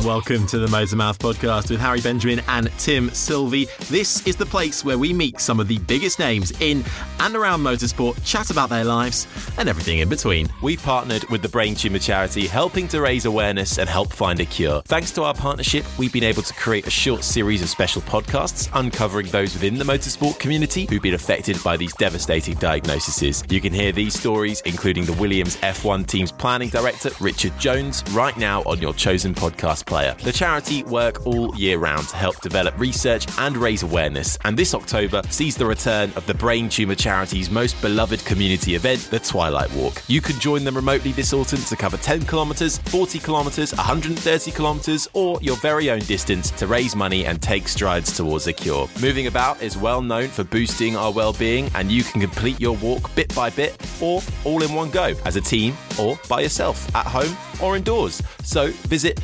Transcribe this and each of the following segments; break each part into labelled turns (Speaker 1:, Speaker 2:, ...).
Speaker 1: and welcome to the Motormouth podcast with Harry Benjamin and Tim Sylvie. This is the place where we meet some of the biggest names in and around motorsport, chat about their lives and everything in between.
Speaker 2: We've partnered with the Brain Tumour Charity, helping to raise awareness and help find a cure. Thanks to our partnership, we've been able to create a short series of special podcasts uncovering those within the motorsport community who've been affected by these devastating diagnoses. You can hear these stories, including the Williams F1 team's planning director, Richard Jones, right now on your chosen podcast player. The charity work all year round to help develop research and raise awareness, and this October sees the return of the Brain Tumour Charity's most beloved community event, the Twilight Walk. You can join them remotely this autumn to cover 10 kilometres, 40 kilometres, 130 kilometres, or your very own distance to raise money and take strides towards a cure. Moving about is well known for boosting our well-being, and you can complete your walk bit by bit or all in one go as a team or by yourself at home or indoors. So visit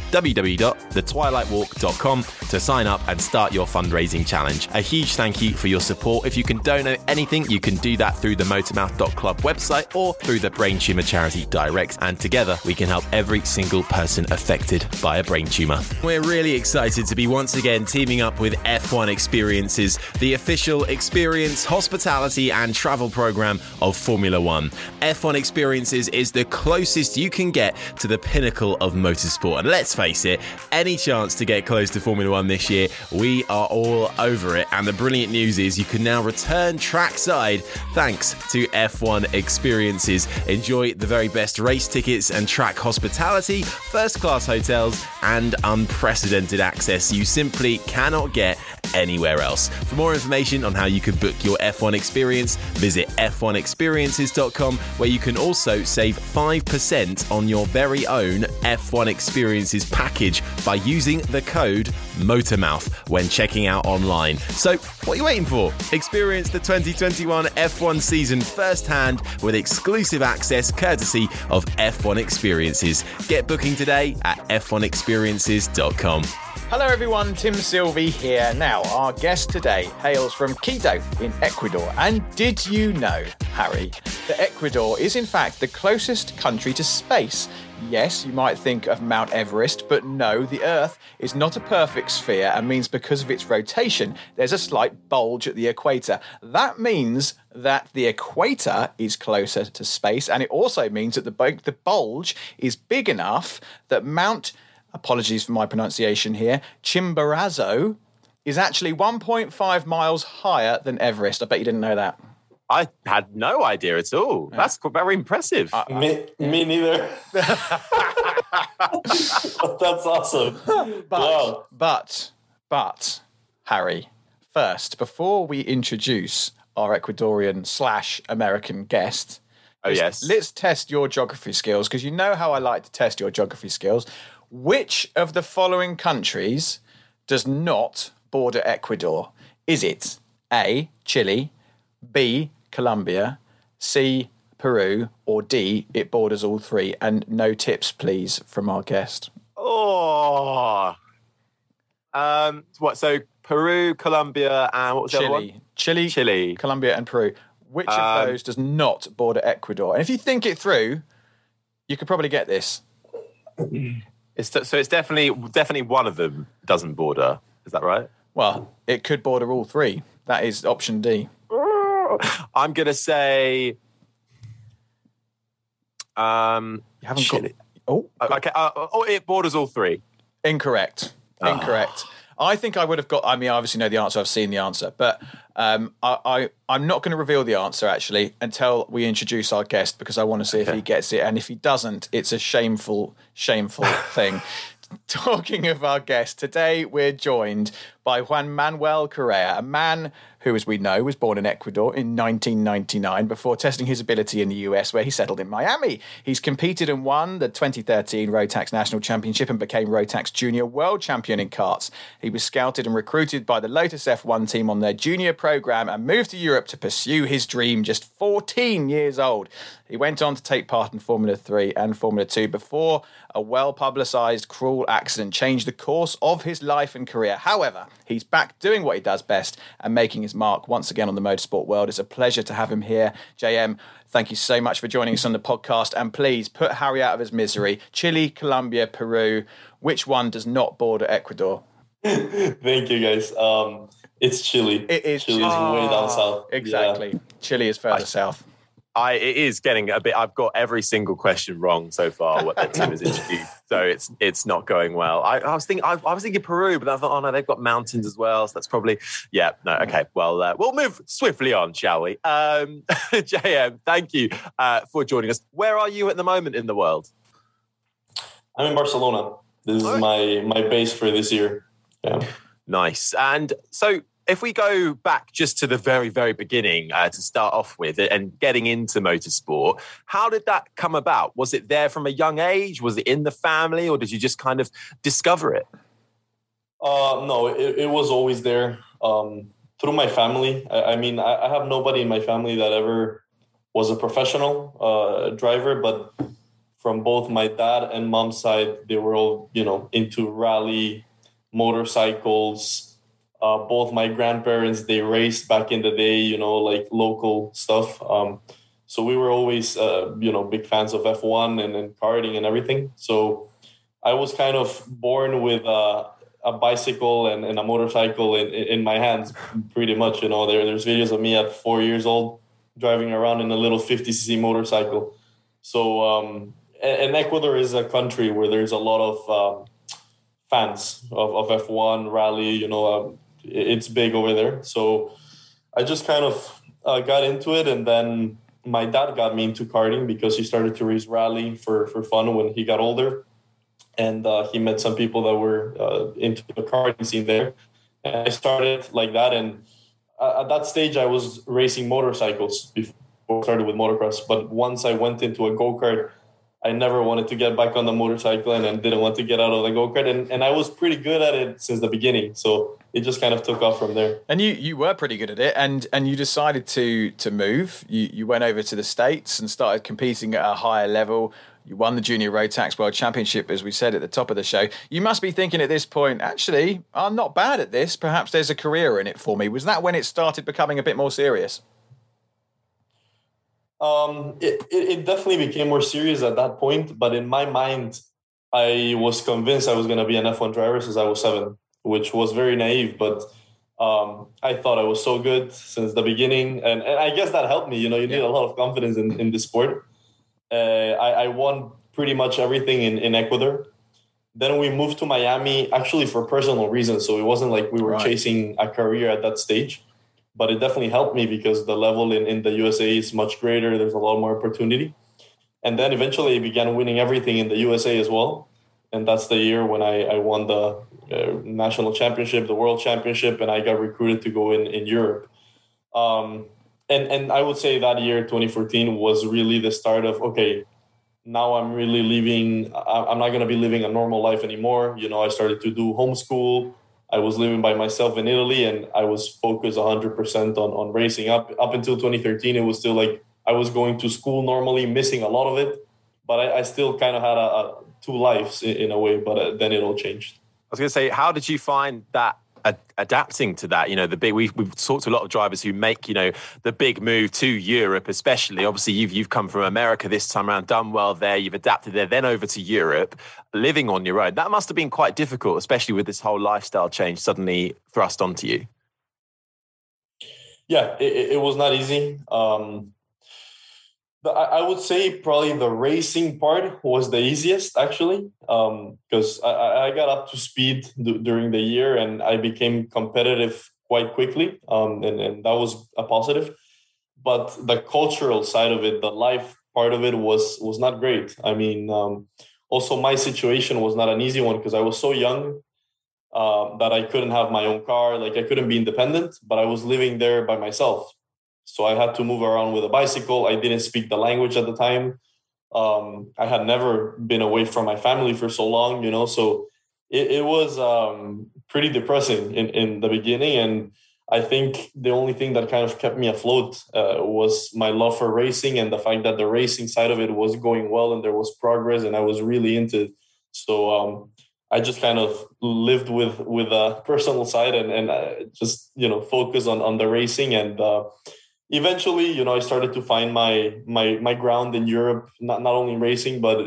Speaker 2: www.thetwilightwalk.com to sign up and start your fundraising challenge. A huge thank you for your support. If you can donate anything, you can do that through the motormouth.club website or through the Brain Tumour Charity Direct. And together we can help every single person affected by a brain tumour.
Speaker 1: We're really excited to be once again teaming up with F1 Experiences, the official experience, hospitality, and travel program of Formula One. F1 Experiences is the closest you can get to the pinnacle of motorsport. And let's face it, any chance to get close to Formula One this year, we are all over it. And the brilliant news is you can now return trackside thanks to F1 Experiences. Enjoy the very best race tickets and track hospitality, first class hotels, and unprecedented access you simply cannot get anywhere else. For more information on how you can book your F1 experience, visit f1experiences.com, where you can also save 5% on your very own F1 experiences package by using the code MOTORMOUTH when checking out online. So, what are you waiting for? Experience the 2021 F1 season firsthand with exclusive access courtesy of F1 Experiences. Get booking today at f1experiences.com.
Speaker 3: Hello, everyone. Tim Sylvie here. Now, our guest today hails from Quito in Ecuador. And did you know, Harry, that Ecuador is in fact the closest country to space? Yes, you might think of Mount Everest, but no, the Earth is not a perfect sphere and means because of its rotation, there's a slight bulge at the equator. That means that the equator is closer to space, and it also means that the, the bulge is big enough that Mount apologies for my pronunciation here, Chimborazo is actually 1.5 miles higher than Everest. I bet you didn't know that.
Speaker 2: I had no idea at all. That's very impressive.
Speaker 4: Me, me neither. That's awesome.
Speaker 3: But,
Speaker 4: Wow.
Speaker 3: but, but, Harry, first, before we introduce our Ecuadorian slash American guest,
Speaker 2: oh,
Speaker 3: let's-
Speaker 2: yes.
Speaker 3: let's test your geography skills because you know how I like to test your geography skills. Which of the following countries does not border Ecuador? Is it A, Chile, B, Colombia, C, Peru, or D, it borders all three? And no tips, please, from our guest.
Speaker 2: Oh. Um, what? So Peru, Colombia, and what was the other
Speaker 3: Chile,
Speaker 2: one?
Speaker 3: Chile,
Speaker 2: Chile.
Speaker 3: Colombia, and Peru. Which of
Speaker 2: Um,
Speaker 3: those does not border Ecuador? And if you think it through, you could probably get this.
Speaker 2: It's so it's definitely definitely one of them doesn't border. Is that right?
Speaker 3: Well, it could border all three. That is option D.
Speaker 2: I'm gonna say. Um,
Speaker 3: You haven't
Speaker 2: Chile.
Speaker 3: got. Oh,
Speaker 2: okay. Uh, oh, it borders all three.
Speaker 3: incorrect.
Speaker 2: Ah.
Speaker 3: Incorrect. I think I would have got. I mean, I obviously know the answer. I've seen the answer, but um, I, I I'm not going to reveal the answer actually until we introduce our guest because I want to see if he gets it, and if he doesn't, it's a shameful, shameful thing. Talking of our guest today, we're joined by Juan Manuel Correa, a man who, as we know, was born in Ecuador in 1999 before testing his ability in the US, where he settled in Miami. He's competed and won the 2013 Rotax National Championship and became Rotax Junior World Champion in karts. He was scouted and recruited by the Lotus F1 team on their junior program and moved to Europe to pursue his dream just 14 years old. He went on to take part in Formula 3 and Formula 2 before a well publicised cruel accident changed the course of his life and career. However, he's back doing what he does best and making his mark once again on the motorsport world. It's a pleasure to have him here. JM, thank you so much for joining us on the podcast. And please put Harry out of his misery. Chile, Colombia, Peru. Which one does not border Ecuador?
Speaker 4: thank you, guys. Um, it's Chile.
Speaker 3: It is
Speaker 4: Chile. is way down south.
Speaker 3: Exactly. Yeah. Chile is further I, south.
Speaker 2: I, it is getting a bit. I've got every single question wrong so far. What the team has introduced, so it's it's not going well. I, I was thinking I, I, was thinking Peru, but I thought, oh no, they've got mountains as well. So that's probably yeah. No, okay. Well, uh, we'll move swiftly on, shall we? Um, JM, thank you uh, for joining us. Where are you at the moment in the world?
Speaker 4: I'm in Barcelona. This is my my base for this year. Yeah.
Speaker 2: Nice. And so if we go back just to the very, very beginning uh, to start off with and getting into motorsport, how did that come about? Was it there from a young age? Was it in the family, or did you just kind of discover it?
Speaker 4: Uh, no, it, it, was always there um, through my family. I, I mean, I, I, have nobody in my family that ever was a professional uh, driver, but from both my dad and mom's side, they were all you know into rally, motorcycles uh, both my grandparents they raced back in the day you know like local stuff. Um, so we were always uh, you know big fans of f1 and, and karting and everything. So i was kind of born with uh, a bicycle and, and a motorcycle in, in my hands pretty much you know. There, there's videos of me at four years old driving around in a little 50cc motorcycle. So um, and, and ecuador is a country where there's a lot of um, fans of, of f1 rally you know um, it's big over there. So I just kind of uh, got into it, and then my dad got me into karting because he started to race rally for for fun when he got older, and uh, he met some people that were uh, into the karting scene there. And I started like that, and at that stage, I was racing motorcycles before I started with motocross. But once I went into a go kart I never wanted to get back on the motorcycle and, and didn't want to get out of the go kart. And, and I was pretty good at it since the beginning. So it just kind of took off from there.
Speaker 3: And you, you were pretty good at it and, and you decided to to move. You, you went over to the States and started competing at a higher level. You won the Junior Rotax World Championship, as we said at the top of the show. You must be thinking at this point, actually, I'm not bad at this. Perhaps there's a career in it for me. Was that when it started becoming a bit more serious?
Speaker 4: Um, it, it, definitely became more serious at that point, but in my mind, I was convinced I was going to be an F1 driver since I was seven, which was very naive, but um, I thought I was so good since the beginning. And, and I guess that helped me. You know, you need a lot of confidence in, in the sport. Uh, I, I won pretty much everything in, in Ecuador. Then we moved to Miami actually for personal reasons. So it wasn't like we were right. chasing a career at that stage but it definitely helped me because the level in, in the USA is much greater. There's a lot more opportunity. And then eventually I began winning everything in the USA as well. And that's the year when I, I won the uh, national championship, the world championship, and I got recruited to go in, in Europe. Um, and, and I would say that year, 2014, was really the start of, okay, now I'm really living, I'm not going to be living a normal life anymore. You know, I started to do homeschool. I was living by myself in Italy and I was focused 100% on, on racing. Up, up until 2013, it was still like I was going to school normally, missing a lot of it, but I, I still kind of had a, a two lives in, in, a way, but uh, then it all changed.
Speaker 2: I was going to say, how did you find that adapting to that. You know, the big we've we've talked to a lot of drivers who make you know the big move to Europe, especially. Obviously, you've you've come from America this time around, done well there. You've adapted there, then over to Europe, living on your own. That must have been quite difficult, especially with this whole lifestyle change suddenly thrust onto you.
Speaker 4: Yeah, it, it was not easy. Um, I would say probably the racing part was the easiest actually, because um, I, I, got up to speed d- during the year and I became competitive quite quickly, um, and, and that was a positive. But the cultural side of it, the life part of it, was was not great. I mean, um, also my situation was not an easy one because I was so young. uh, that I couldn't have my own car, like I couldn't be independent, but I was living there by myself. So I had to move around with a bicycle. I didn't speak the language at the time. Um, I had never been away from my family for so long, you know, so it, it was um, pretty depressing in, in the beginning. And I think the only thing that kind of kept me afloat uh, was my love for racing and the fact that the racing side of it was going well and there was progress and I was really into it. So um, I just kind of lived with with a personal side and and uh, just you know focus on on the racing and uh, eventually you know I started to find my my my ground in Europe not not only racing but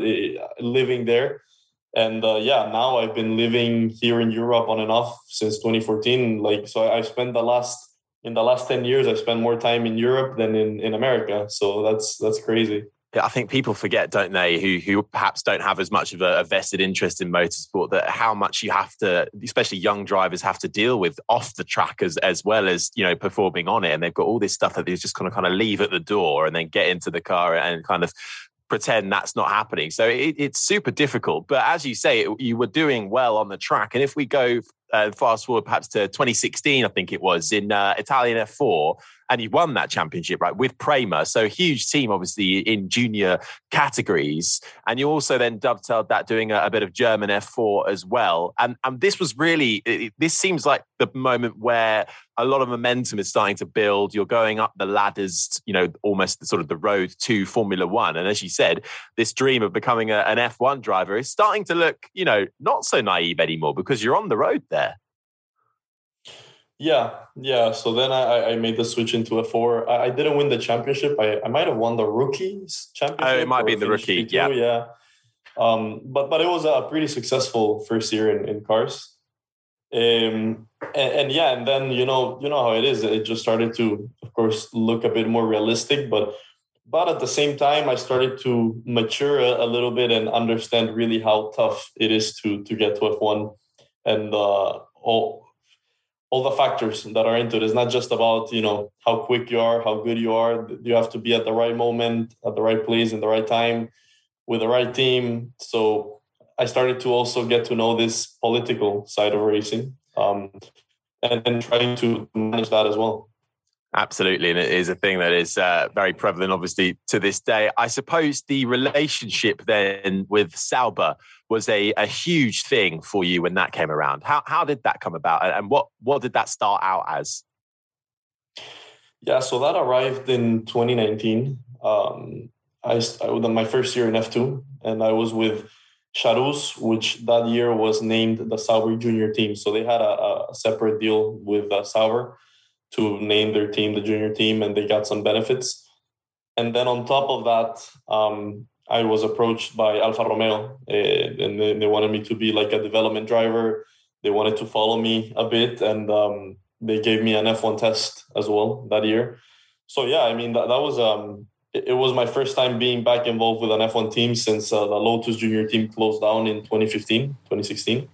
Speaker 4: living there. And uh, yeah now i've been living here in europe on and off since 2014 like so i spent the last in the last 10 years i spent more time in europe than in in america. So that's that's crazy
Speaker 2: I think people forget, don't they, who who perhaps don't have as much of a, vested interest in motorsport, that how much you have to, especially young drivers, have to deal with off the track as as well as you know performing on it, and they've got all this stuff that they just kind of kind of leave at the door and then get into the car and kind of pretend that's not happening. So it, it's super difficult. But as you say, you were doing well on the track. And if we go uh, fast forward perhaps to 2016, I think it was in uh, Italian F4, and you won that championship, right, with Prema. So huge team, obviously, in junior categories. And you also then dovetailed that doing a, a bit of German F4 as well. And, and this was really, it, this seems like the moment where a lot of momentum is starting to build. You're going up the ladders, you know, almost the, sort of the road to Formula One. And as you said, this dream of becoming a, an F1 driver is starting to look, you know, not so naive anymore because you're on the road there.
Speaker 4: Yeah, yeah. So then I, I made the switch into F4. I, I didn't win the championship. I, I might have won the rookies championship.
Speaker 2: Oh, it might be the rookie.
Speaker 4: Yeah, yeah. Um, but but it was a pretty successful first year in, in cars. Um, and, and, yeah, and then you know you know how it is. It just started to, of course, look a bit more realistic. But but at the same time, I started to mature a, a little bit and understand really how tough it is to to get to F one and uh, all all the factors that are into it. It's not just about you know how quick you are, how good you are. You have to be at the right moment, at the right place, in the right time, with the right team. So I started to also get to know this political side of racing, um, and, and trying to manage that as well.
Speaker 2: Absolutely, and it is a thing that is uh, very prevalent, obviously, to this day. I suppose the relationship then with Sauber was a, a huge thing for you when that came around. How how did that come about, and what what did that start out as?
Speaker 4: Yeah, so that arrived in 2019. Um, I, I was on my first year in F2, and I was with Charouz, which that year was named the Sauber Junior team. So they had a, a separate deal with uh, Sauber to name their team the junior team, and they got some benefits. And then on top of that, um, I was approached by Alfa Romeo, uh, and they, wanted me to be like a development driver. They wanted to follow me a bit, and um, they gave me an F1 test as well that year. So yeah, I mean that, that was um, it, it was my first time being back involved with an F1 team since uh, the Lotus Junior team closed down in 2015, 2016.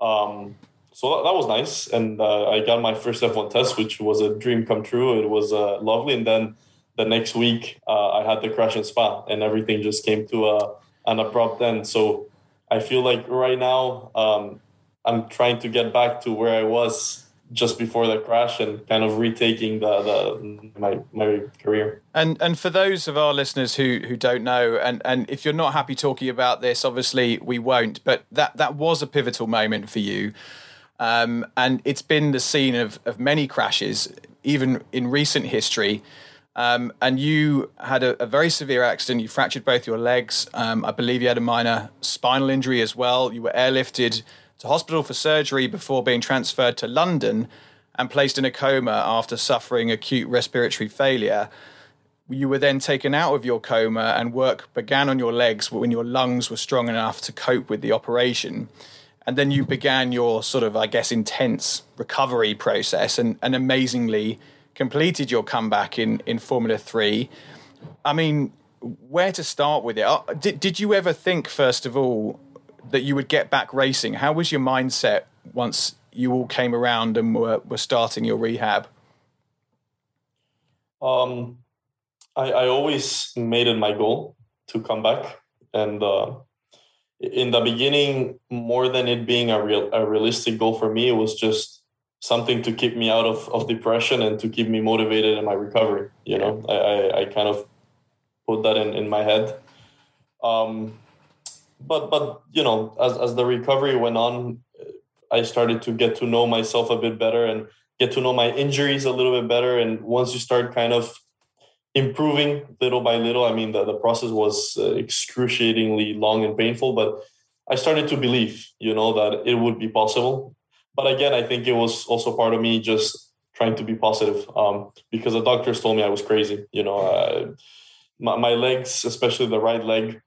Speaker 4: Um, so that, that was nice. And uh, I got my first F1 test, which was a dream come true. It was uh, lovely. And then the next week, uh, I had the crash in Spa, and everything just came to a, an abrupt end. So I feel like right now, um, I'm trying to get back to where I was just before the crash and kind of retaking the, the my my career.
Speaker 3: And and for those of our listeners who who don't know, and and if you're not happy talking about this, obviously we won't. But that that was a pivotal moment for you. Um, and it's been the scene of, of many crashes, even in recent history. Um, and you had a, a, very severe accident. You fractured both your legs. Um, I believe you had a minor spinal injury as well. You were airlifted to hospital for surgery before being transferred to London and placed in a coma after suffering acute respiratory failure. You were then taken out of your coma, and work began on your legs when your lungs were strong enough to cope with the operation and then you began your sort of, I guess, intense recovery process, and, and amazingly completed your comeback in in Formula Three. I mean, where to start with it? Uh, did did you ever think, first of all, that you would get back racing? How was your mindset once you all came around and were were starting your rehab?
Speaker 4: Um, I, I always made it my goal to come back, and uh, in the beginning, more than it being a real a realistic goal for me, it was just something to keep me out of, of depression and to keep me motivated in my recovery. You know, I, I, I kind of put that in, in my head. Um, but but you know, as as the recovery went on, I started to get to know myself a bit better and get to know my injuries a little bit better. And once you start kind of improving little by little, I mean, the, the process was uh, excruciatingly long and painful, but I started to believe, you know, that it would be possible. But again, I think it was also part of me just trying to be positive um, because the doctors told me I was crazy. You know, uh, my, my legs, especially the right leg,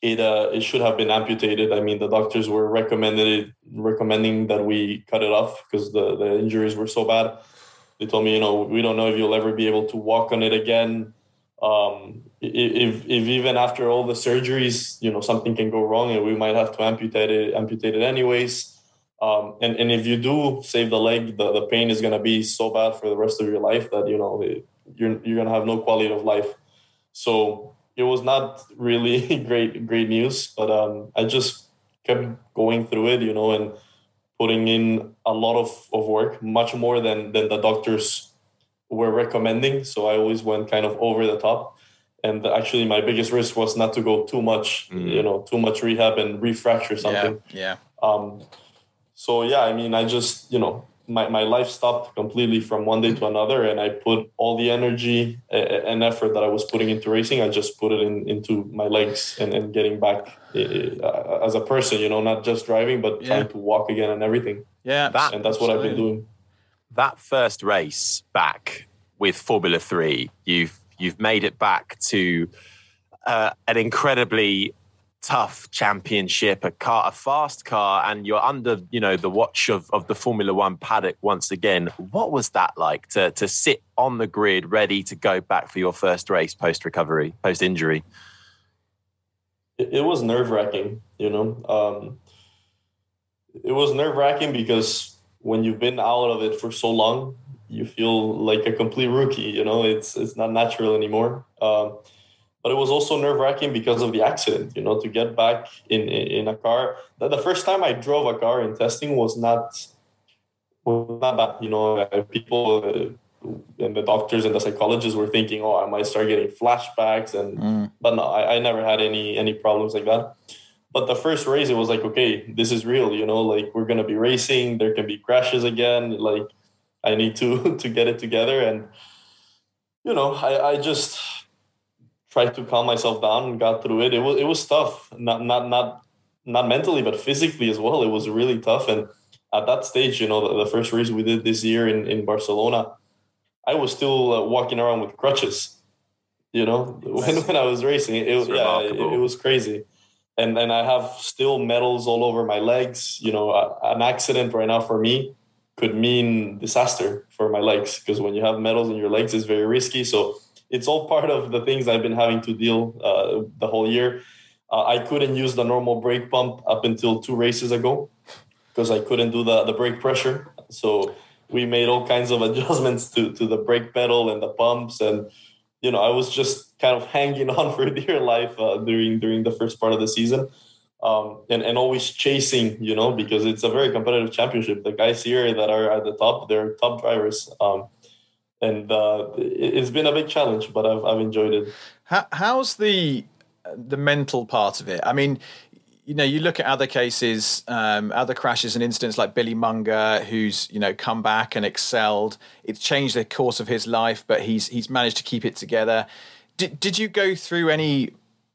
Speaker 4: it uh, it should have been amputated. I mean, the doctors were recommended recommending that we cut it off because the the injuries were so bad. They told me, you know, we don't know if you'll ever be able to walk on it again. Um, if if even after all the surgeries, you know, something can go wrong and we might have to amputate it amputate it anyways. Um, and and if you do save the leg, the, the pain is gonna be so bad for the rest of your life that you know you're you're gonna have no quality of life. So it was not really great great news, but um, I just kept going through it, you know, and putting in a lot of, of work, much more than than the doctors were recommending. So I always went kind of over the top. And actually, my biggest risk was not to go too much, mm. you know, too much rehab and refracture something.
Speaker 3: Yeah. yeah.
Speaker 4: Um, so yeah, I mean, I just you know my, my life stopped completely from one day to another and i put all the energy and effort that i was putting into racing i just put it in, into my legs and, and getting back uh, as a person you know not just driving but yeah. trying to walk again and everything.
Speaker 3: Yeah
Speaker 4: that, and that's what i've been doing.
Speaker 2: That first race back with formula 3 you've you've made it back to uh, an incredibly tough championship, a car, a fast car, and you're under, you know, the watch of, of the Formula One paddock once again. What was that like to to sit on the grid, ready to go back for your first race post recovery, post injury?
Speaker 4: It, it, was nerve wracking, you know. Um, it was nerve wracking because when you've been out of it for so long, you feel like a complete rookie. You know, it's it's not natural anymore. Um, but it was also nerve wracking because of the accident. You know, to get back in in a car. The, the first time I drove a car in testing was not was not bad. You know, uh, people uh, and the doctors and the psychologists were thinking, oh, I might start getting flashbacks, and mm. but no, I, I never had any any problems like that. But the first race, it was like, okay, this is real. You know, like we're gonna be racing. There can be crashes again. Like I need to to get it together, and you know, I I just tried to calm myself down and got through it. It was it was tough, not not not not mentally, but physically as well. It was really tough. And at that stage, you know, the, the first race we did this year in in Barcelona, I was still uh, walking around with crutches. You know, when, when I was racing, it, it yeah, it, it, was crazy. And and I have still metals all over my legs. You know, a, an accident right now for me could mean disaster for my legs because when you have metals in your legs, it's very risky. So it's all part of the things I've been having to deal uh, the whole year. Uh, I couldn't use the normal brake pump up until two races ago because I couldn't do the, the brake pressure. So we made all kinds of adjustments to, to the brake pedal and the pumps. And, you know, I was just kind of hanging on for dear life uh, during, during the first part of the season. Um, and, and always chasing, you know, because it's a very competitive championship. The guys here that are at the top, they're top drivers. Um, and uh, it's been a big challenge, but I've I've enjoyed it.
Speaker 3: How, how's the the mental part of it? I mean, you know, you look at other cases, um, other crashes and incidents like Billy Monger, who's you know come back and excelled. It's changed the course of his life, but he's he's managed to keep it together. Did did you go through any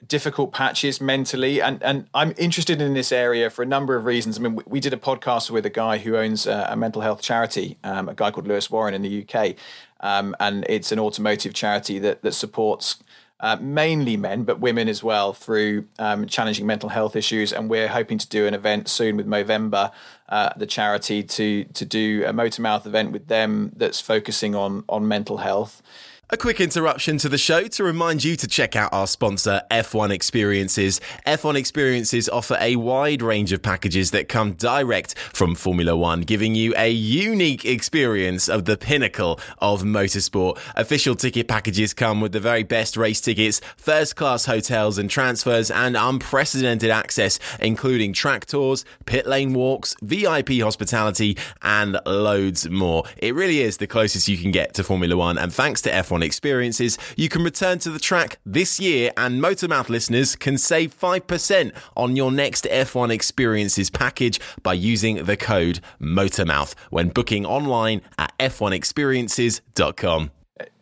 Speaker 3: difficult patches mentally and and I'm interested in this area for a number of reasons I mean we, we did a podcast with a guy who owns a, a mental health charity um, a guy called Lewis Warren in the UK um, and it's an automotive charity that that supports uh, mainly men, but women as well through um, challenging mental health issues. And we're hoping to do an event soon with Movember, uh, the charity, to to do a motor mouth event with them that's focusing on on mental health.
Speaker 1: A quick interruption to the show to remind you to check out our sponsor, F1 Experiences. F1 Experiences offer a wide range of packages that come direct from Formula One, giving you a unique experience of the pinnacle of motorsport. Official ticket packages come with the very best race tickets, first class hotels and transfers, and unprecedented access, including track tours, pit lane walks, VIP hospitality, and loads more. It really is the closest you can get to Formula One, and thanks to F1 experiences, you can return to the track this year, and Motormouth listeners can save 5% on your next F1 experiences package by using the code MOTORMOUTH when booking online at f1experiences.com.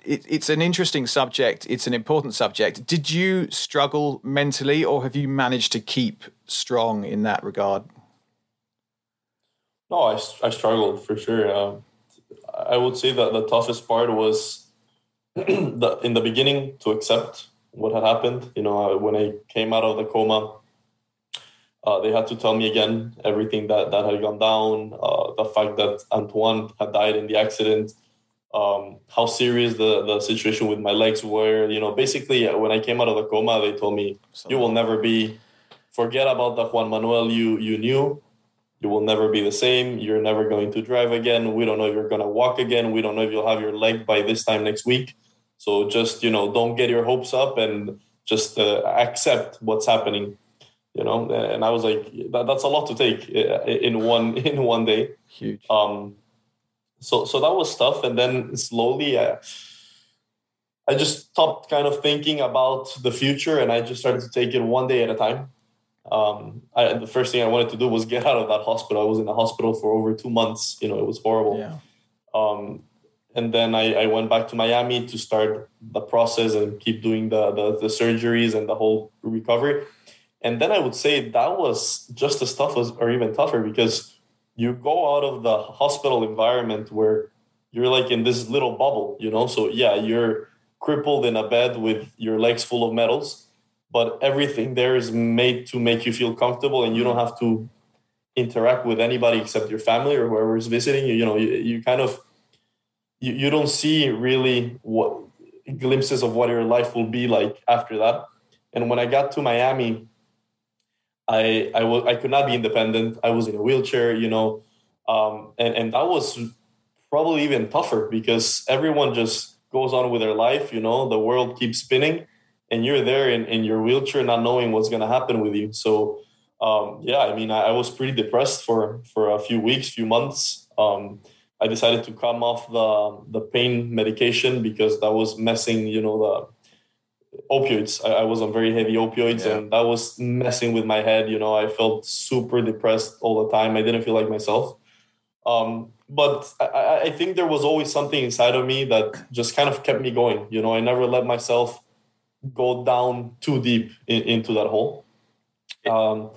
Speaker 3: It, it's an interesting subject. It's an important subject. Did you struggle mentally, or have you managed to keep strong in that regard?
Speaker 4: No, I, I struggled for sure. Um, I would say that the toughest part was the, in the beginning to accept what had happened. You know, when I came out of the coma, uh, they had to tell me again everything that, that had gone down, uh, the fact that Anthoine had died in the accident, um, how serious the, the situation with my legs were. You know, basically, when I came out of the coma, they told me, You will never be, forget about the Juan Manuel you, you knew. You will never be the same. You're never going to drive again. We don't know if you're going to walk again. We don't know if you'll have your leg by this time next week. So just you know, don't get your hopes up and just uh, accept what's happening. You know, and I was like, that, that's a lot to take uh, in one in one day.
Speaker 3: Huge.
Speaker 4: Um, so so that was tough, and then slowly. Uh, I just stopped kind of thinking about the future and I just started to take it one day at a time. Um, I, the first thing I wanted to do was get out of that hospital. I was in the hospital for over two months. You know, it was horrible.
Speaker 3: Yeah.
Speaker 4: Um, and then I, I went back to Miami to start the process and keep doing the, the, the surgeries and the whole recovery. And then I would say that was just as tough as, or even tougher because you go out of the hospital environment where you're like in this little bubble, you know? So yeah, you're crippled in a bed with your legs full of metals, but everything there is made to make you feel comfortable and you don't have to interact with anybody except your family or whoever is visiting you. You know, you, you kind of you, you don't see really what glimpses of what your life will be like after that. And when I got to Miami, I I, w- I could not be independent. I was in a wheelchair, you know, um, and and that was probably even tougher because everyone just goes on with their life. You know, the world keeps spinning, and you're there in, in your wheelchair, not knowing what's going to happen with you. So, um, yeah, I mean, I, I, was pretty depressed for for a few weeks, few months. Um, I decided to come off the the pain medication because that was messing, you know, the opioids. I, I was on very heavy opioids, yeah. and that was messing with my head. You know, I felt super depressed all the time. I didn't feel like myself. Um, but I, I think there was always something inside of me that just kind of kept me going. You know, I never let myself go down too deep in, into that hole. Um,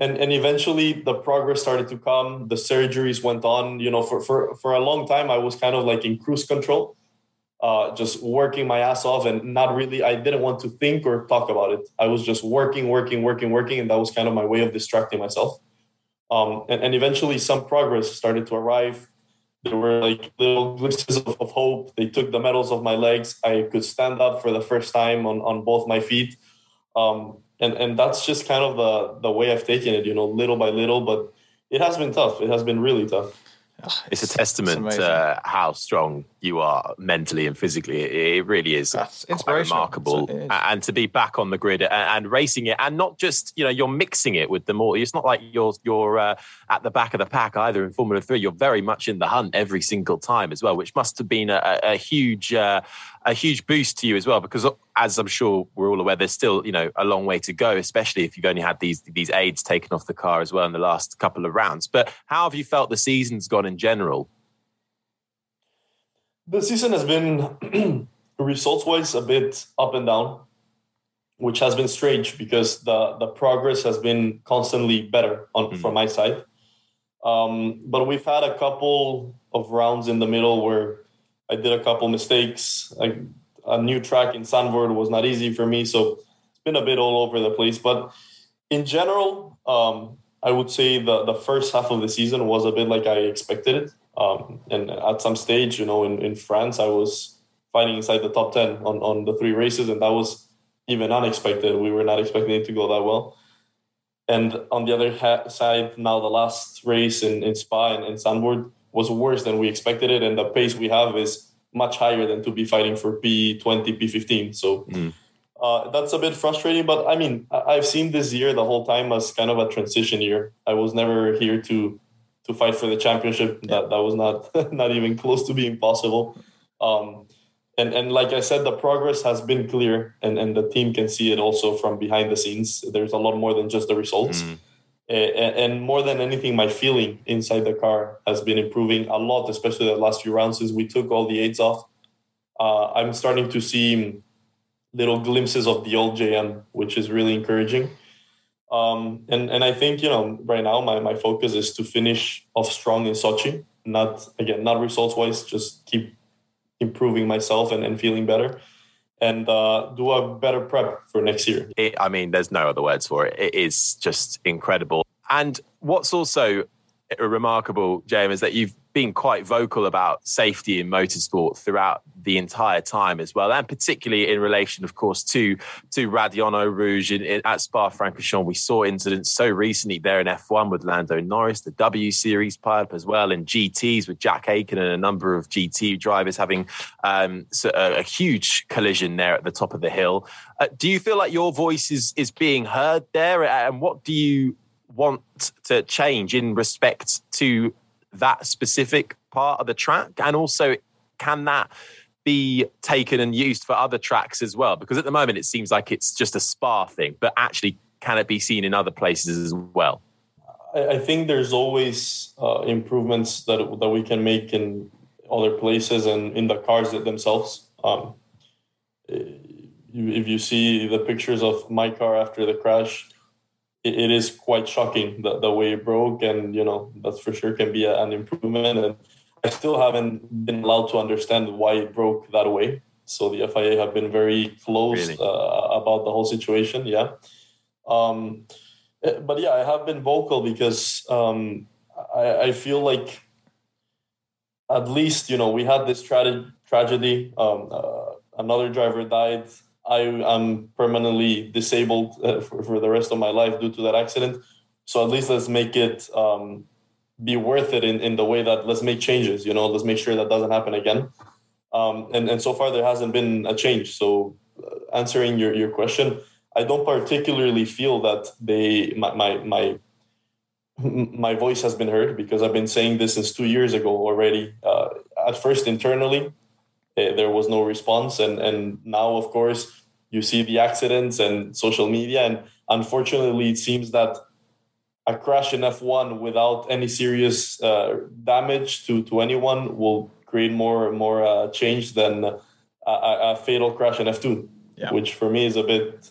Speaker 4: and and eventually the progress started to come. The surgeries went on. You know for for for a long time i was kind of like in cruise control uh, just working my ass off and not really i didn't want to think or talk about it. I was just working working working working and that was kind of my way of distracting myself. Um, and, and eventually some progress started to arrive. There were like little glimpses of, of hope. They took the metals off my legs. I could stand up for the first time on, on both my feet. Um, and and that's just kind of the the way I've taken it, you know, little by little. But it has been tough. It has been really tough.
Speaker 2: It's, it's a testament to how strong you are mentally and physically. It, really is remarkable. And to be back on the grid and, and, racing it, and not just you know you're mixing it with the more. It's not like you're you're uh, at the back of the pack either in Formula Three. You're very much in the hunt every single time as well, which must have been a, a huge uh, a huge boost to you as well. Because as I'm sure we're all aware, there's still you know a long way to go, especially if you've only had these these aids taken off the car as well in the last couple of rounds. But how have you felt the season's gone in general?
Speaker 4: The season has been results wise a bit up and down, which has been strange because the the progress has been constantly better on mm-hmm. from my side. Um, but we've had a couple of rounds in the middle where I did a couple mistakes. Like a new track in Zandvoort was not easy for me, so it's been a bit all over the place. But in general, um, I would say the the first half of the season was a bit like I expected it. Um, and at some stage, you know, in, in France, I was fighting inside the top 10 on, on the three races. And that was even unexpected. We were not expecting it to go that well. And on the other ha- side, now the last race in, in Spa and in Zandvoort was worse than we expected it. And the pace we have is much higher than to be fighting for P20, P15. So mm. uh, that's a bit frustrating. But I mean, I've seen this year the whole time as kind of a transition year. I was never here to to fight for the championship. That that was not not even close to being possible. Um, and and like I said, the progress has been clear, and and the team can see it also from behind the scenes. There's a lot more than just the results. Mm. And, and more than anything, my feeling inside the car has been improving a lot, especially the last few rounds since we took all the aids off. Uh, I'm starting to see little glimpses of the old JM, which is really encouraging. Um, and and I think you know right now my, my focus is to finish off strong in Sochi. Not again, not results wise, just keep improving myself and, and feeling better, and uh, do a better prep for next year.
Speaker 2: It, I mean, there's no other words for it. It is just incredible. And what's also remarkable, James, is that you've been quite vocal about safety in motorsport throughout the entire time as well, and particularly in relation, of course, to to Eau Rouge in, in, at Spa-Francorchamps. We saw incidents so recently there in F1 with Lando Norris, the W Series pileup as well, and GTS with Jack Aitken and a number of GT drivers having um, a, a, huge collision there at the top of the hill. Uh, do you feel like your voice is is being heard there, and what do you want to change in respect to that specific part of the track? And also, can that be taken and used for other tracks as well? Because at the moment, it seems like it's just a Spa thing, but actually, can it be seen in other places as well?
Speaker 4: I think there's always uh, improvements that that we can make in other places and in the cars themselves. Um, if you see the pictures of my car after the crash, it, it is quite shocking the, the way it broke, and you know that's for sure can be a, an improvement. And I still haven't been allowed to understand why it broke that way. So the FIA have been very close really? uh, about the whole situation. Yeah, um, eh, but yeah, I have been vocal because um, I, I feel like at least you know we had this tra- tragedy. Um, uh, another driver died I am permanently disabled uh, for, for, the rest of my life due to that accident. So at least let's make it um, be worth it in, in the way that let's make changes, you know, let's make sure that doesn't happen again. Um, and, and so far there hasn't been a change. So uh, answering your, your question, I don't particularly feel that they, my, my, my, my voice has been heard because I've been saying this since two years ago already. Uh, at first internally, uh, there was no response, and and now of course you see the accidents and social media. And unfortunately, it seems that a crash in F1 without any serious uh, damage to, to anyone will create more more uh, change than a, a, fatal crash in F2, yeah. which for me is a bit.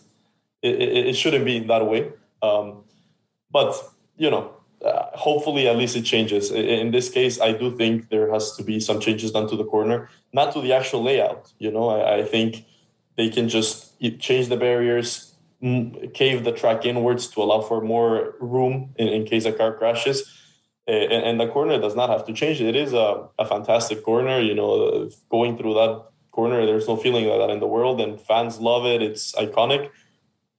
Speaker 4: It, it, it shouldn't be that way, um, but you know, uh, hopefully at least it changes. In this case, I do think there has to be some changes done to the corner, not to the actual layout. You know, I, I think they can just change the barriers, cave the track inwards to allow for more room in, in case a car crashes. And, and, the corner does not have to change. It is a, a fantastic corner. You know, going through that corner, there's no feeling like that in the world, and fans love it. It's iconic.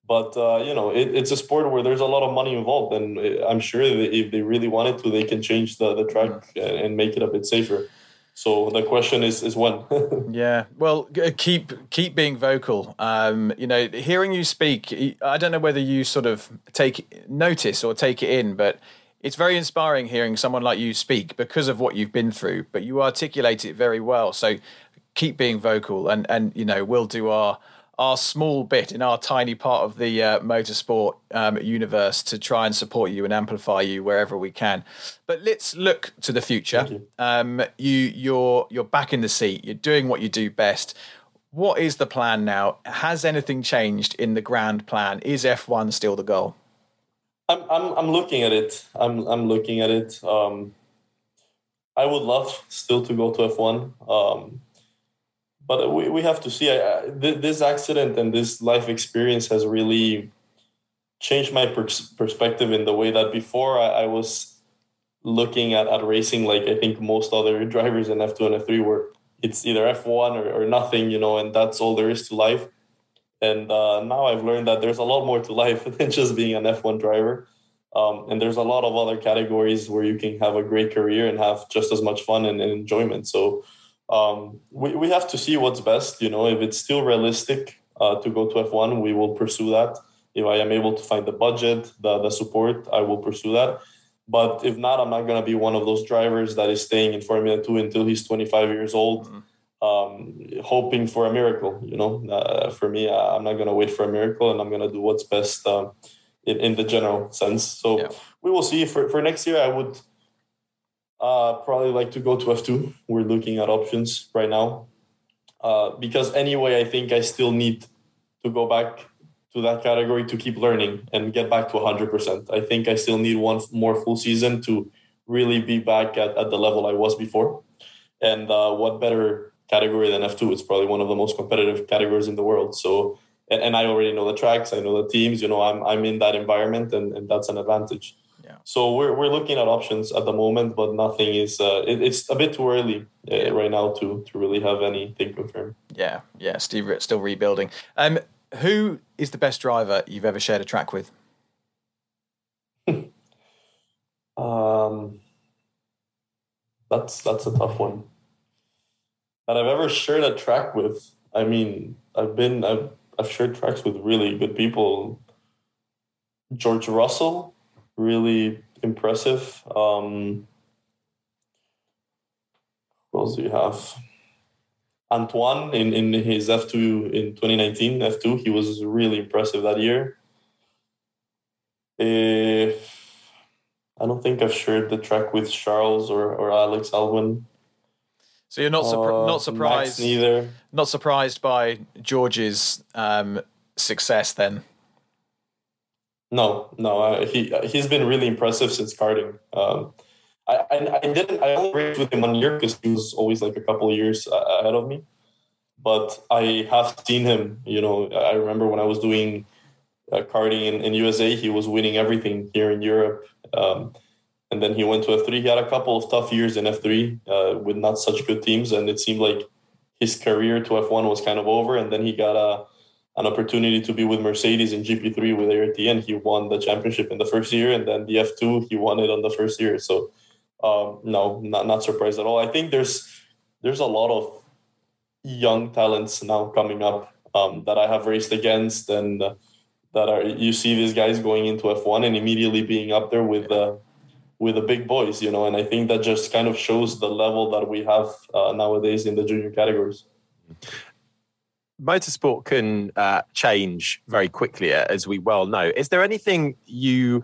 Speaker 4: But uh, you know, it, it's a sport where there's a lot of money involved, and uh, I'm sure if they really wanted to, they can change the, the track and make it a bit safer. So the question is is when.
Speaker 3: yeah, well, keep keep being vocal. Um, you know, hearing you speak, I don't know whether you sort of take notice or take it in, but it's very inspiring hearing someone like you speak because of what you've been through. But you articulate it very well. So keep being vocal, and and you know, we'll do our our small bit in our tiny part of the uh, motorsport um, universe to try and support you and amplify you wherever we can. But let's look to the future. You. Um, you you're you're back in the seat. You're doing what you do best. What is the plan now? Has anything changed in the grand plan? Is F1 still the goal?
Speaker 4: I'm I'm, I'm looking at it. I'm I'm looking at it. Um, I would love still to go to F1. Um, but we, we have to see uh, this accident and this life experience has really changed my pers- perspective in the way that before I, I, was looking at, at racing like I think most other drivers in F2 and F3 were it's either F1 or, or nothing, you know, and that's all there is to life. And uh, now I've learned that there's a lot more to life than just being an F1 driver. Um, and there's a lot of other categories where you can have a great career and have just as much fun and, and enjoyment. So um, we, we have to see what's best. You know, if it's still realistic uh, to go to F1, we will pursue that. If I am able to find the budget, the, the support, I will pursue that. But if not, I'm not going to be one of those drivers that is staying in Formula Two until he's 25 years old, mm-hmm. um, hoping for a miracle. You know, uh, for me, I'm not going to wait for a miracle, and I'm going to do what's best um, in, in the general sense. So yeah. we will see. For for next year, I would uh, probably like to go to F2. We're looking at options right now uh, because anyway, I think I still need to go back to that category to keep learning and get back to 100%. I think I still need one more full season to really be back at, at the level I was before. And uh, what better category than F2? It's probably one of the most competitive categories in the world. So, and, and I already know the tracks, I know the teams, you know, I'm, I'm in that environment and, and that's an advantage. Yeah. So we're, we're looking at options at the moment, but nothing is, uh, it, it's a bit too early uh, right now to, to really have anything confirmed.
Speaker 3: Yeah. Yeah. Steve, still rebuilding. Um, who is the best driver you've ever shared a track with?
Speaker 4: um, that's that's a tough one. That I've ever shared a track with. I mean, I've been I've I've shared tracks with really good people. George Russell, really impressive. Um, what else do you have? Anthoine in, in his F2 in 2019, F2, he was really impressive that year. Uh, I don't think I've shared the track with Charles or, or Alex Albon.
Speaker 3: So you're not surpri- uh, not surprised
Speaker 4: neither.
Speaker 3: Not surprised by George's um, success then.
Speaker 4: No, no, uh, he he's been really impressive since karting. Um, I, I, I didn't I only raced with him one year because he was always like a couple of years ahead of me. But I have seen him. You know, I remember when I was doing uh, karting in, in USA, he was winning everything here in Europe. Um, and then he went to F3. He had a couple of tough years in F3 uh, with not such good teams, and it seemed like his career to F1 was kind of over. And then he got a an opportunity to be with Mercedes in GP3 with ART, and he won the championship in the first year, and then the F2 he won it on the first year. So um, no, not not surprised at all. I think there's there's a lot of young talents now coming up um, that I have raced against, and uh, that are you see these guys going into F1 and immediately being up there with the uh, with the big boys, you know. And I think that just kind of shows the level that we have uh, nowadays in the junior categories.
Speaker 2: Motorsport can uh, change very quickly, as we well know. Is there anything you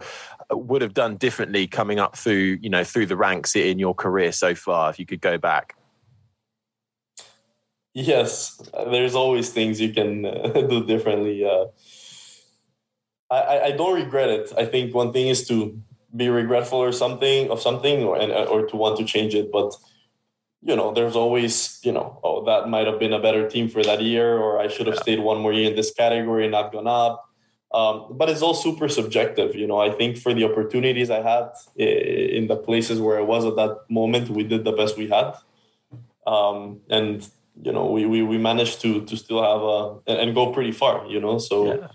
Speaker 2: would have done differently coming up through you know through the ranks in your career so far if you could go back
Speaker 4: yes there's always things you can uh, do differently uh, I, I don't regret it i think one thing is to be regretful or something of something or, and, or to want to change it but you know there's always you know oh that might have been a better team for that year or i should have yeah. stayed one more year in this category and not gone up um, but it's all super subjective. You know, I think for the opportunities I had in the places where I was at that moment, we did the best we had. Um, and, you know, we, we, we managed to, to still have a, and go pretty far, you know, so yeah.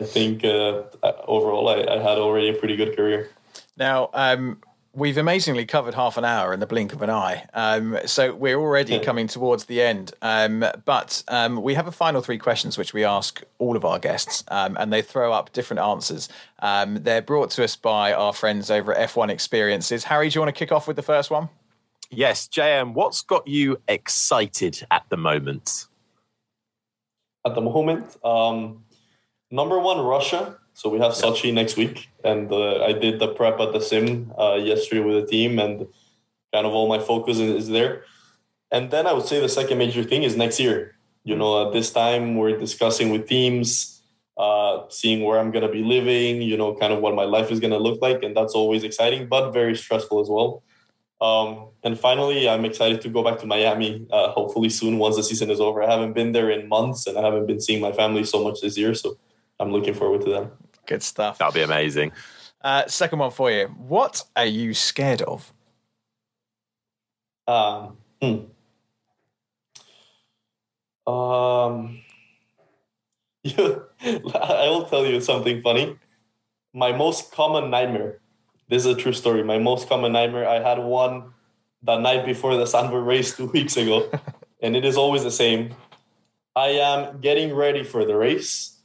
Speaker 4: I think uh, overall I, I had already a pretty good career.
Speaker 3: Now, um, We've amazingly covered half an hour in the blink of an eye. Um, so we're already coming towards the end. Um, but um, we have a final three questions which we ask all of our guests, um, and they throw up different answers. Um, they're brought to us by our friends over at F1 Experiences. Harry, do you want to kick off with the first one?
Speaker 2: Yes, JM, what's got you excited at the moment?
Speaker 4: At the moment, um, number one, Russia. So we have Sochi next week, and uh, I did the prep at the sim uh, yesterday with the team, and kind of all my focus is there. And then I would say the second major thing is next year. You know, at this time we're discussing with teams, uh, seeing where I'm going to be living. You know, kind of what my life is going to look like, and that's always exciting, but very stressful as well. Um, and finally, I'm excited to go back to Miami, uh, hopefully soon once the season is over. I haven't been there in months, and I haven't been seeing my family so much this year, so I'm looking forward to that.
Speaker 3: Good stuff.
Speaker 2: That'll be amazing.
Speaker 3: Uh, second one for you. What are you scared of?
Speaker 4: Um, hmm. Um, you, I will tell you something funny. My most common nightmare. This is a true story. My most common nightmare. I had one the night before the Zandvoort race two weeks ago, and it is always the same. I am getting ready for the race,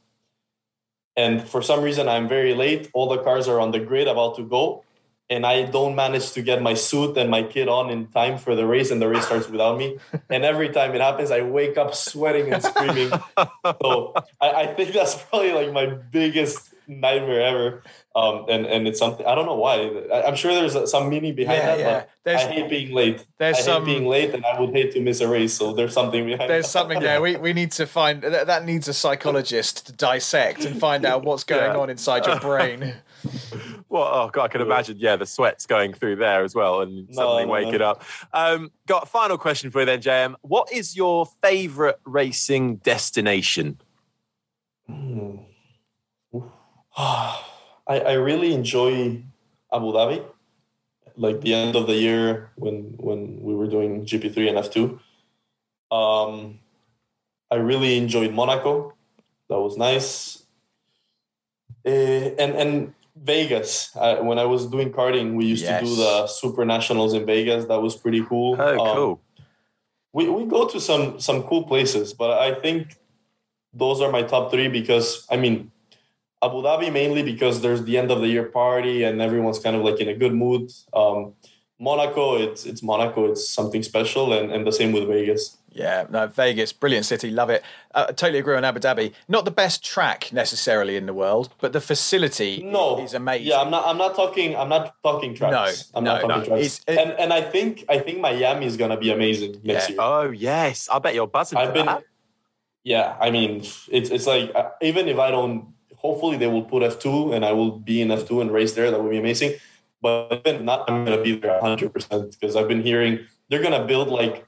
Speaker 4: and for some reason I'm very late. All the cars are on the grid about to go, and I don't manage to get my suit and my kit on in time for the race, and the race starts without me. And every time it happens, I wake up sweating and screaming. so I, I think that's probably like my biggest nightmare ever. Um, and and it's something I don't know why. I, am sure there's some meaning behind
Speaker 3: Yeah,
Speaker 4: that,
Speaker 3: yeah.
Speaker 4: but
Speaker 3: There's-
Speaker 4: I hate being late.
Speaker 3: there's
Speaker 4: I hate
Speaker 3: some-
Speaker 4: being late, and I would hate to miss a race. So there's something behind.
Speaker 3: There's
Speaker 4: that.
Speaker 3: something there. We, we need to find that, that needs a psychologist to dissect and find out what's going
Speaker 2: Yeah.
Speaker 3: on inside your brain.
Speaker 2: Well, oh God, I can imagine. Yeah, the sweat's going through there as well, and suddenly
Speaker 4: no,
Speaker 2: waking
Speaker 4: no.
Speaker 2: up. Um, got a final question for you then, JM. What is your favourite racing destination?
Speaker 4: I, I really enjoy Abu Dhabi. Like the end of the year when when we were doing GP3 and F2. Um, I really enjoyed Monaco. That was nice. Eh, and and Vegas. I, when I was doing karting, we used to do the Super Nationals in Vegas. That was pretty cool.
Speaker 2: Oh,
Speaker 4: Um,
Speaker 2: cool.
Speaker 4: we, we go to some some cool places, but I think those are my top three because I mean Abu Dhabi mainly because there's the end of the year party and everyone's kind of like in a good mood. Um, Monaco, it's it's Monaco, it's something special, and, and the same with Vegas.
Speaker 3: Yeah, no, Vegas, brilliant city, love it. Uh, I totally agree on Abu Dhabi. Not the best track necessarily in the world, but the facility
Speaker 4: No,
Speaker 3: is amazing.
Speaker 4: Yeah, I'm not. I'm not talking. I'm not talking tracks.
Speaker 3: No,
Speaker 4: I'm
Speaker 3: no,
Speaker 4: not talking
Speaker 3: no.
Speaker 4: tracks.
Speaker 3: It's- it-
Speaker 4: and and I think I think Miami is gonna be amazing next
Speaker 3: Yeah.
Speaker 4: year.
Speaker 2: Oh yes, I bet you're buzzing.
Speaker 4: I've
Speaker 2: for
Speaker 4: been,
Speaker 2: that.
Speaker 4: yeah. I mean, it's it's like uh, even if I don't, hopefully they will put F two and I will be in F two and race there. That would be amazing. But even not, I'm gonna be there 100 percent because I've been hearing they're gonna build like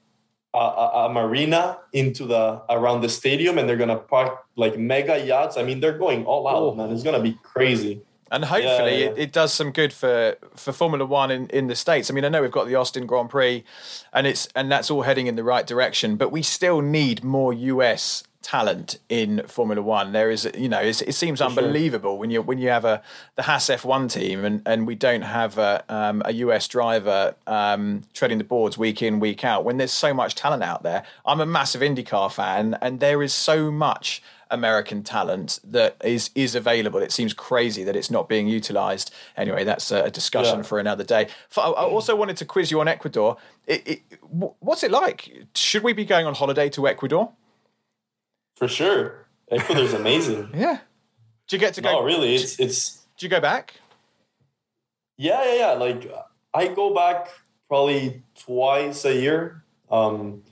Speaker 4: a, a, a marina into the around the stadium and they're gonna park like mega yachts. I mean, they're going all out,
Speaker 3: Oh.
Speaker 4: man. It's gonna be crazy.
Speaker 3: And hopefully
Speaker 4: yeah.
Speaker 3: It, it does some good for, for Formula One in, in the States. I mean, I know we've got the Austin Grand Prix and it's and that's all heading in the right direction, but we still need more US talent in Formula One. There is you know, it's, it seems unbelievable when you when you have a the Haas F1 team and, and we don't have a um, a US driver um, treading the boards week in, week out when there's so much talent out there. I'm a massive IndyCar fan and there is so much American talent that is is available. It seems crazy that it's not being utilized. Anyway, that's a discussion
Speaker 4: Yeah.
Speaker 3: for another day. I also wanted to quiz you on Ecuador. It, it, what's it like? Should we be going on holiday to Ecuador?
Speaker 4: For sure, Ecuador's amazing.
Speaker 3: Yeah. Do you get to go?
Speaker 4: No, really, it's it's
Speaker 3: Do you go back?
Speaker 4: Yeah, yeah, yeah. Like I go back probably twice a year. Um,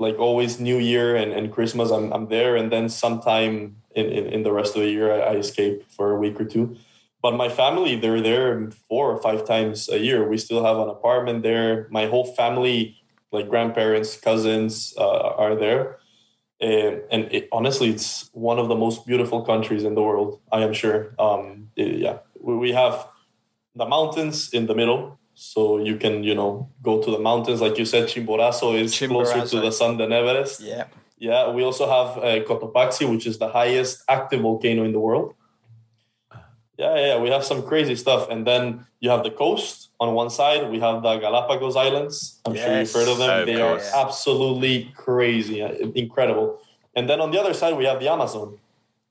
Speaker 4: like always, New Year and, and Christmas, I'm I'm there, and then sometime in, in, in the rest of the year, I, I escape for a week or two. But my family, they're there four or five times a year. We still have an apartment there. My whole family, like grandparents, cousins, uh, are there. And, and it, honestly, it's one of the most beautiful countries in the world. I am sure. Um, it- yeah, we, we have the mountains in the middle, so you can you know go to the mountains. Like you said, Chimborazo is closer to the sun than Everest.
Speaker 3: Yeah.
Speaker 4: Yeah, we also have uh, Cotopaxi, which is the highest active volcano in the world. Yeah, yeah, we have some crazy stuff. And then you have the coast on one side. We have the Galapagos Islands. I'm sure you've heard of them.
Speaker 2: Yes.
Speaker 4: they are
Speaker 2: yes.
Speaker 4: absolutely crazy, uh, incredible. And then on the other side, we have the Amazon.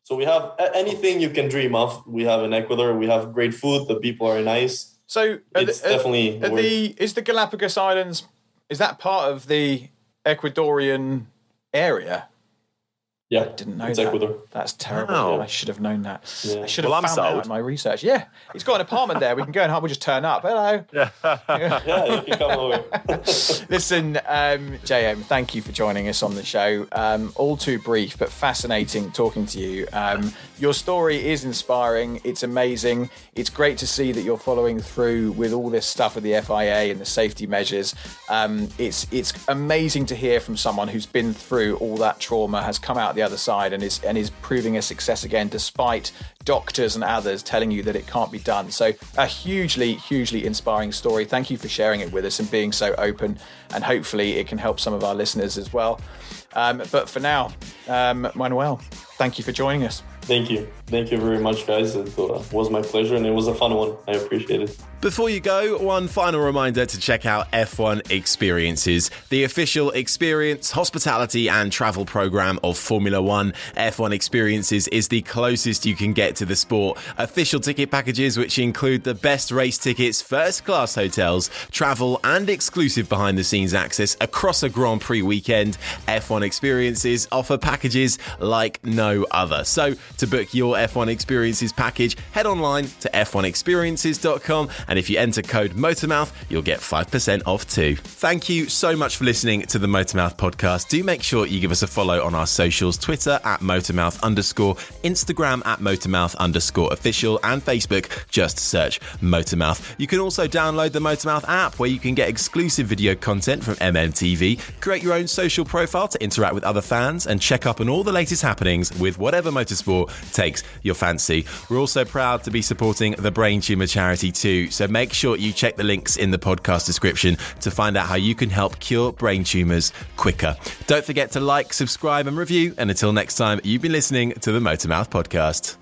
Speaker 4: So we have anything you can dream of. We have in Ecuador. We have great food. The people are nice.
Speaker 3: So
Speaker 4: It's
Speaker 3: the, are-
Speaker 4: definitely
Speaker 3: are the is the Galapagos Islands is that part of the Ecuadorian area?
Speaker 4: Yeah, I
Speaker 3: Didn't know
Speaker 4: it's
Speaker 3: that.
Speaker 4: Ecuador.
Speaker 3: That's terrible.
Speaker 2: Wow.
Speaker 3: I should have known that.
Speaker 4: Yeah.
Speaker 3: I should have
Speaker 2: Well, I'm
Speaker 3: found that in my research. Yeah, he's got an apartment there. We can go and we'll just turn up. Hello.
Speaker 4: Yeah, you can come over.
Speaker 3: Listen, um, JM, thank you for joining us on the show. Um, all too brief, but fascinating talking to you. Um, your story is inspiring. It's amazing. It's great to see that you're following through with all this stuff with the FIA and the safety measures. Um, it's it's amazing to hear from someone who's been through all that trauma, has come out the other side and is and is proving a success again despite doctors and others telling you that it can't be done. So a hugely, hugely inspiring story. Thank you for sharing it with us and being so open, and hopefully it can help some of our listeners as well. Um, but for now, um, Manuel, thank you for joining us.
Speaker 4: Thank you. Thank you very much, guys. It uh, was my pleasure and it was a fun one. I appreciate it.
Speaker 2: Before you go, one final reminder to check out F1 Experiences, the official experience, hospitality, and travel program of Formula One. F1 Experiences is the closest you can get to the sport. Official ticket packages, which include the best race tickets, first class hotels, travel, and exclusive behind the scenes access across a Grand Prix weekend. F1 Experiences offer packages like no other. So, to book your F1 Experiences package, head online to f1experiences.com and if you enter code Motormouth, you'll get 5% off too. Thank you so much for listening to the Motormouth podcast. Do make sure you give us a follow on our socials Twitter at Motormouth underscore, Instagram at Motormouth underscore official, and Facebook. Just search Motormouth. You can also download the Motormouth app where you can get exclusive video content from MMTV, create your own social profile to interact with other fans, and check up on all the latest happenings with whatever motorsport takes your fancy. We're also proud to be supporting the Brain Tumor Charity too, so make sure you check the links in the podcast description to find out how you can help cure brain tumors quicker. Don't forget to like, subscribe, and review. And until next time, you've been listening to the Motormouth Podcast.